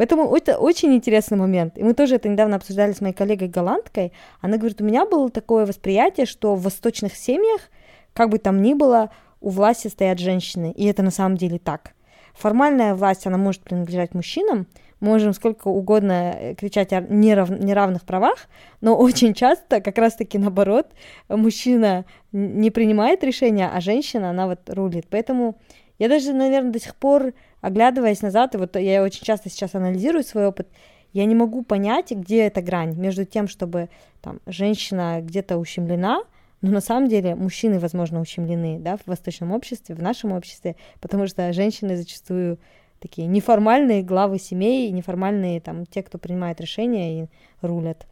Поэтому это очень интересный момент. И мы тоже это недавно обсуждали с моей коллегой голландкой. Она говорит, у меня было такое восприятие, что в восточных семьях, как бы там ни было, у власти стоят женщины. И это на самом деле так. Формальная власть, она может принадлежать мужчинам, можем сколько угодно э, кричать о нерав... неравных правах, но очень часто как раз-таки наоборот, мужчина не принимает решения, а женщина, она вот рулит. Поэтому я даже, наверное, до сих пор, оглядываясь назад, и вот я очень часто сейчас анализирую свой опыт, я не могу понять, где эта грань между тем, чтобы там женщина где-то ущемлена, но на самом деле мужчины, возможно, ущемлены, да, в восточном обществе, в нашем обществе, потому что женщины зачастую такие неформальные главы семей, неформальные там те, кто принимает решения и рулят.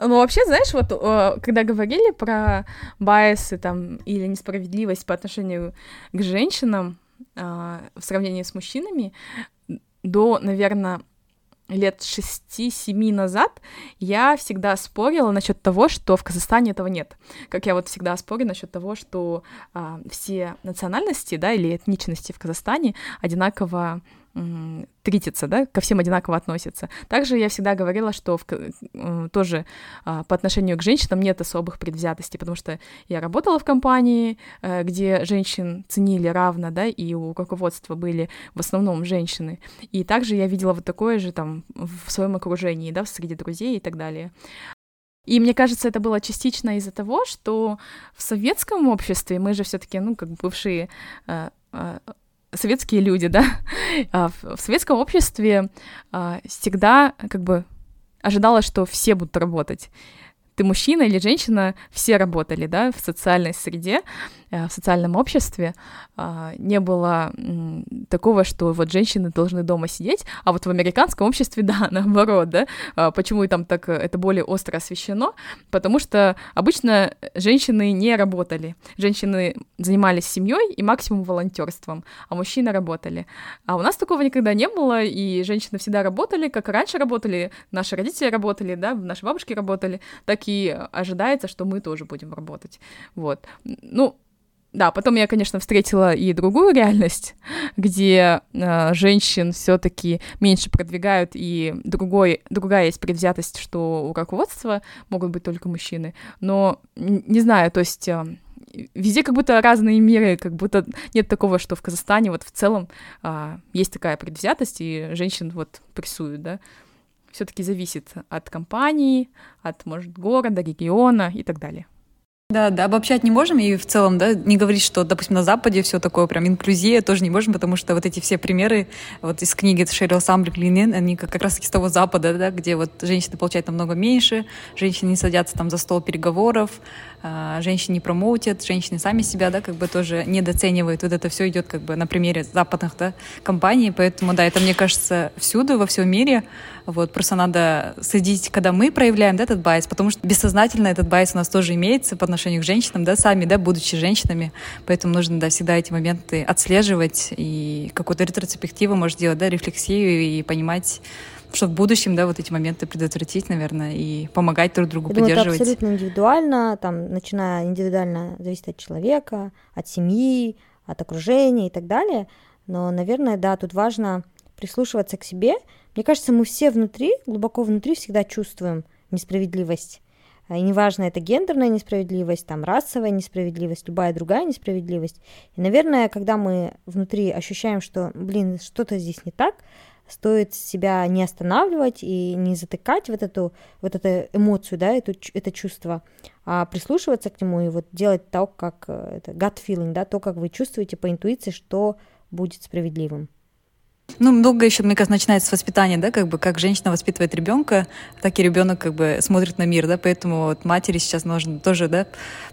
Ну, вообще, знаешь, вот э, когда говорили про байсы там или несправедливость по отношению к женщинам в сравнении с мужчинами, до, наверное, лет шести-семи назад я всегда спорила насчет того, что в Казахстане этого нет. Как я вот всегда спорю насчет того, что а, все национальности, да, или этничности в Казахстане одинаково тритится, да, ко всем одинаково относится. Также я всегда говорила, что в, э, тоже а, по отношению к женщинам нет особых предвзятостей, потому что я работала в компании, э, где женщин ценили равно, да, и у руководства были в основном женщины. И также я видела вот такое же там в своем окружении, да, среди друзей и так далее. И мне кажется, это было частично из-за того, что в советском обществе мы же все-таки, ну, как бывшие э, советские люди, да, а в советском обществе а, всегда как бы ожидалось, что все будут работать. Ты мужчина или женщина, все работали, да, в социальной среде, Э, в социальном обществе. А, не было такого, что вот женщины должны дома сидеть, а вот в американском обществе, да, наоборот, да, а, почему там так э, это более остро освещено, потому что обычно женщины не работали, женщины занимались семьей и максимум волонтерством, а мужчины работали, а у нас такого никогда не было, и женщины всегда работали, как раньше работали, наши родители работали, да, наши бабушки работали, так и ожидается, что мы тоже будем работать, вот, ну, да, потом я, конечно, встретила и другую реальность, где э, женщин все-таки меньше продвигают, и другой, другая есть предвзятость, что у руководства могут быть только мужчины. Но не знаю, то есть э, везде как будто разные миры, как будто нет такого, что в Казахстане вот в целом э, есть такая предвзятость, и женщин вот прессуют, да. Все-таки зависит от компании, от, может, города, региона и так далее. Да, да, обобщать не можем и в целом, да, не говорить, что, допустим, на Западе все такое прям инклюзия тоже не можем, потому что вот эти все примеры вот из книги Шерил Самбли Клинин, они как, как раз с того Запада, да, где вот женщины получают намного меньше, женщины не садятся там за стол переговоров, женщины не промоутят, женщины сами себя, да, как бы тоже недооценивают. Вот это все идет как бы на примере западных, да, компаний, поэтому, да, это, мне кажется, всюду, во всем мире, вот, просто надо следить, когда мы проявляем, да, этот bias, потому что бессознательно этот bias у нас тоже имеется по отношению к женщинам, да, сами, да, будучи женщинами, поэтому нужно, да, всегда эти моменты отслеживать и какую-то ретроспективу, может, делать, да, рефлексию и понимать, чтобы в будущем, да, вот эти моменты предотвратить, наверное, и помогать друг другу, Я поддерживать. Думаю, это абсолютно индивидуально, там, начиная индивидуально зависит от человека, от семьи, от окружения и так далее. Но, наверное, да, тут важно прислушиваться к себе. Мне кажется, мы все внутри, глубоко внутри всегда чувствуем несправедливость. И неважно, это гендерная несправедливость, там, расовая несправедливость, любая другая несправедливость. И, наверное, когда мы внутри ощущаем, что, блин, что-то здесь не так, стоит себя не останавливать и не затыкать вот эту, вот эту эмоцию, да, эту, это чувство, а прислушиваться к нему и вот делать то, как э, это gut feeling, да, то, как вы чувствуете по интуиции, что будет справедливым. Ну, много еще, мне кажется, начинается с воспитания, да, как бы как женщина воспитывает ребенка, так и ребенок как бы смотрит на мир, да, поэтому вот матери сейчас нужно тоже, да,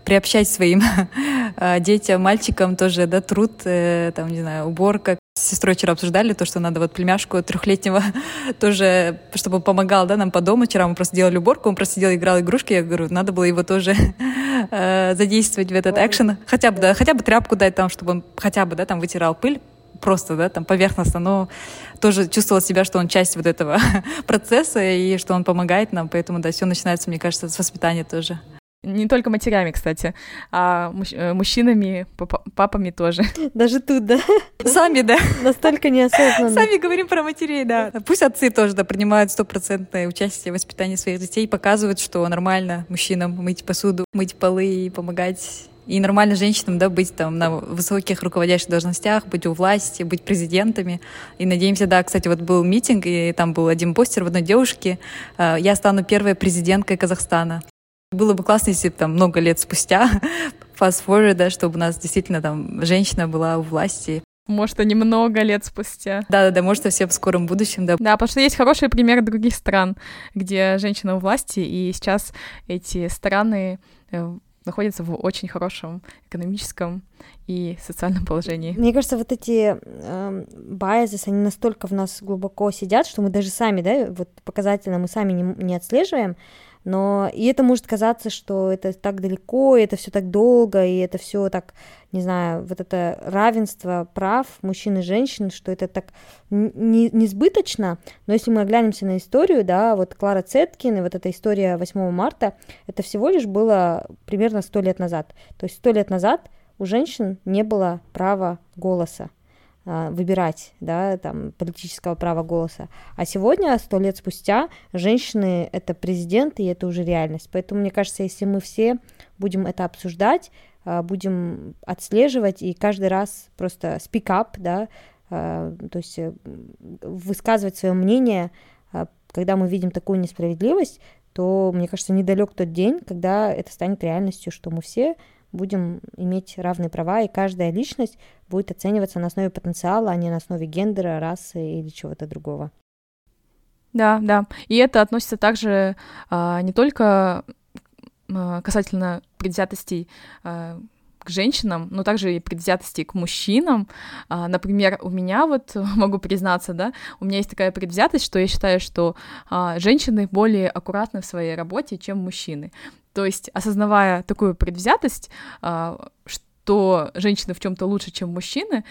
приобщать своим э, детям, мальчикам тоже, да, труд, э, там, не знаю, уборка, с сестрой вчера обсуждали то, что надо вот племяшку трехлетнего тоже, чтобы он помогал, да, нам по дому. Вчера мы просто делали уборку, он просто сидел, играл игрушки. Я говорю, надо было его тоже э, задействовать в этот экшен. Хотя бы, да, хотя бы тряпку дать там, чтобы он хотя бы, да, там вытирал пыль просто, да, там поверхностно, но тоже чувствовал себя, что он часть вот этого процесса и что он помогает нам, поэтому, да, все начинается, мне кажется, с воспитания тоже. Не только матерями, кстати, а э, мужчинами, папами тоже. Даже тут, да? Сами, да. Настолько неосознанно. Сами говорим про матерей, да. Пусть отцы тоже, да, принимают стопроцентное участие в воспитании своих детей, показывают, что нормально мужчинам мыть посуду, мыть полы и помогать и нормально женщинам, да, быть там на высоких руководящих должностях, быть у власти, быть президентами. И надеемся, да, кстати, вот был митинг, и там был один постер в одной девушке. Э, «Я стану первой президенткой Казахстана». Было бы классно, если там много лет спустя, fast forward, да, чтобы у нас действительно там женщина была у власти. Может, и немного лет спустя. Да-да-да, может, совсем в скором будущем, да. Да, потому что есть хорошие примеры других стран, где женщина у власти, и сейчас эти страны э, находятся в очень хорошем экономическом и социальном положении. Мне кажется, вот эти э, они настолько в нас глубоко сидят, что мы даже сами, да, вот показательно мы сами не, не отслеживаем, но и это может казаться, что это так далеко, и это все так долго, и это все так, не знаю, вот это равенство прав мужчин и женщин, что это так не, несбыточно, но если мы оглянемся на историю, да, вот Клара Цеткин и вот эта история 8 марта, это всего лишь было примерно сто лет назад. То есть сто лет назад у женщин не было права голоса. А, выбирать, да, там, политического права голоса. А сегодня, сто лет спустя, женщины — это президенты, и это уже реальность. Поэтому, мне кажется, если мы все будем это обсуждать, а, будем отслеживать и каждый раз просто speak up, да, а, то есть э, высказывать свое мнение, когда мы видим такую несправедливость, то, мне кажется, недалек тот день, когда это станет реальностью, что мы все будем иметь равные права, и каждая личность будет оцениваться на основе потенциала, а не на основе гендера, расы или чего-то другого. Да, да. И это относится также а, не только касательно предвзятостей к женщинам, но также и предвзятости к мужчинам. А, например, у меня вот, могу признаться, да, у меня есть такая предвзятость, что я считаю, что а, женщины более аккуратны в своей работе, чем мужчины. То есть, осознавая такую предвзятость, а, что женщины в чем-то лучше, чем мужчины,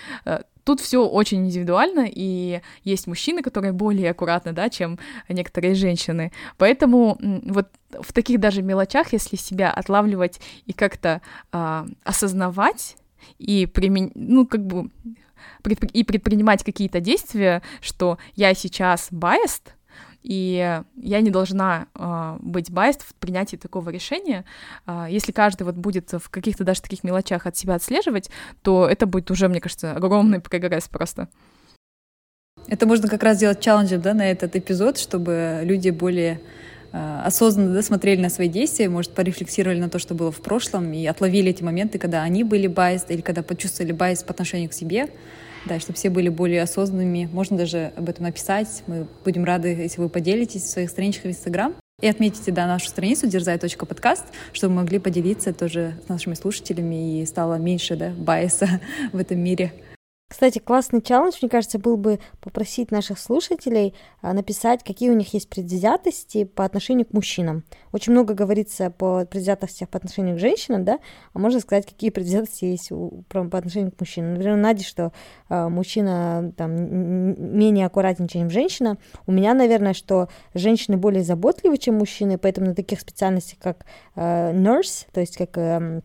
Тут все очень индивидуально, и есть мужчины, которые более аккуратны, да, чем некоторые женщины. Поэтому вот в таких даже мелочах, если себя отлавливать и как-то э, осознавать и примен... ну, как бы и предпринимать какие-то действия, что я сейчас biased, и я не должна э, быть байст в принятии такого решения. Э, если каждый вот будет в каких-то даже таких мелочах от себя отслеживать, то это будет уже, мне кажется, огромный прогресс просто. Это можно как раз сделать челленджем да, на этот эпизод, чтобы люди более э, осознанно да, смотрели на свои действия, может, порефлексировали на то, что было в прошлом, и отловили эти моменты, когда они были байст, или когда почувствовали байст по отношению к себе, да, чтобы все были более осознанными. Можно даже об этом написать. Мы будем рады, если вы поделитесь в своих страничках в Инстаграм. И отметите да, нашу страницу дерзай.подкаст, чтобы мы могли поделиться тоже с нашими слушателями и стало меньше да, байса в этом мире. Кстати, классный челлендж, мне кажется, был бы попросить наших слушателей а, написать, какие у них есть предвзятости по отношению к мужчинам. Очень много говорится по предвзятостях по отношению к женщинам, да, а можно сказать, какие предвзятости есть по, отношению к мужчинам. Например, Нади, что э, мужчина там менее аккуратен, чем женщина. У меня, наверное, что женщины более заботливы, чем мужчины, поэтому на таких специальностях, как э, nurse, то есть как, э,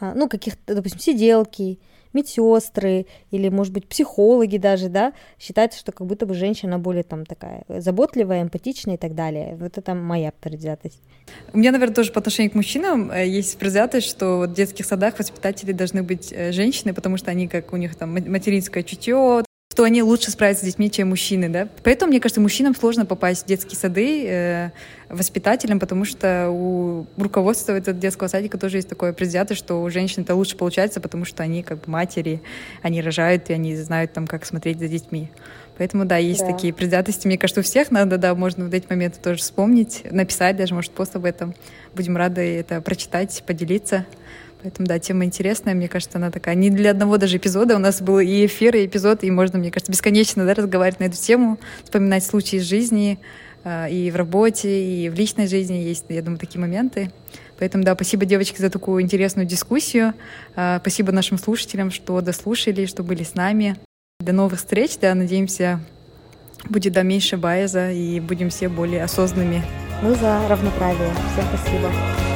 ну, каких-то, допустим, сиделки, медсестры или, может быть, психологи даже, да, считается, что как будто бы женщина более там такая заботливая, эмпатичная и так далее. Вот это моя предвзятость. У меня, наверное, тоже по отношению к мужчинам э, есть предвзятость, что в детских садах воспитатели должны быть э, женщины, потому что они, как у них там материнское чутье, что они лучше справятся с детьми, чем мужчины, да. Поэтому, мне кажется, мужчинам сложно попасть в детские сады э, воспитателям, потому что у руководства этого детского садика тоже есть такое предвзятое, что у женщин это лучше получается, потому что они как бы матери, они рожают, и они знают там, как смотреть за детьми. Поэтому, да, есть да. такие предвзятости. Мне кажется, у всех надо, да, можно в эти моменты тоже вспомнить, написать даже, может, пост об этом. Будем рады это прочитать, поделиться. Поэтому, да, тема интересная, мне кажется, она такая не для одного даже эпизода. У нас был и эфир, и эпизод, и можно, мне кажется, бесконечно да, разговаривать на эту тему, вспоминать случаи из жизни, э, и в работе, и в личной жизни есть, я думаю, такие моменты. Поэтому, да, спасибо, девочки, за такую интересную дискуссию. Э, спасибо нашим слушателям, что дослушали, что были с нами. До новых встреч, да, надеемся, будет да, меньше байза, и будем все более осознанными. Мы за равноправие. Всем спасибо.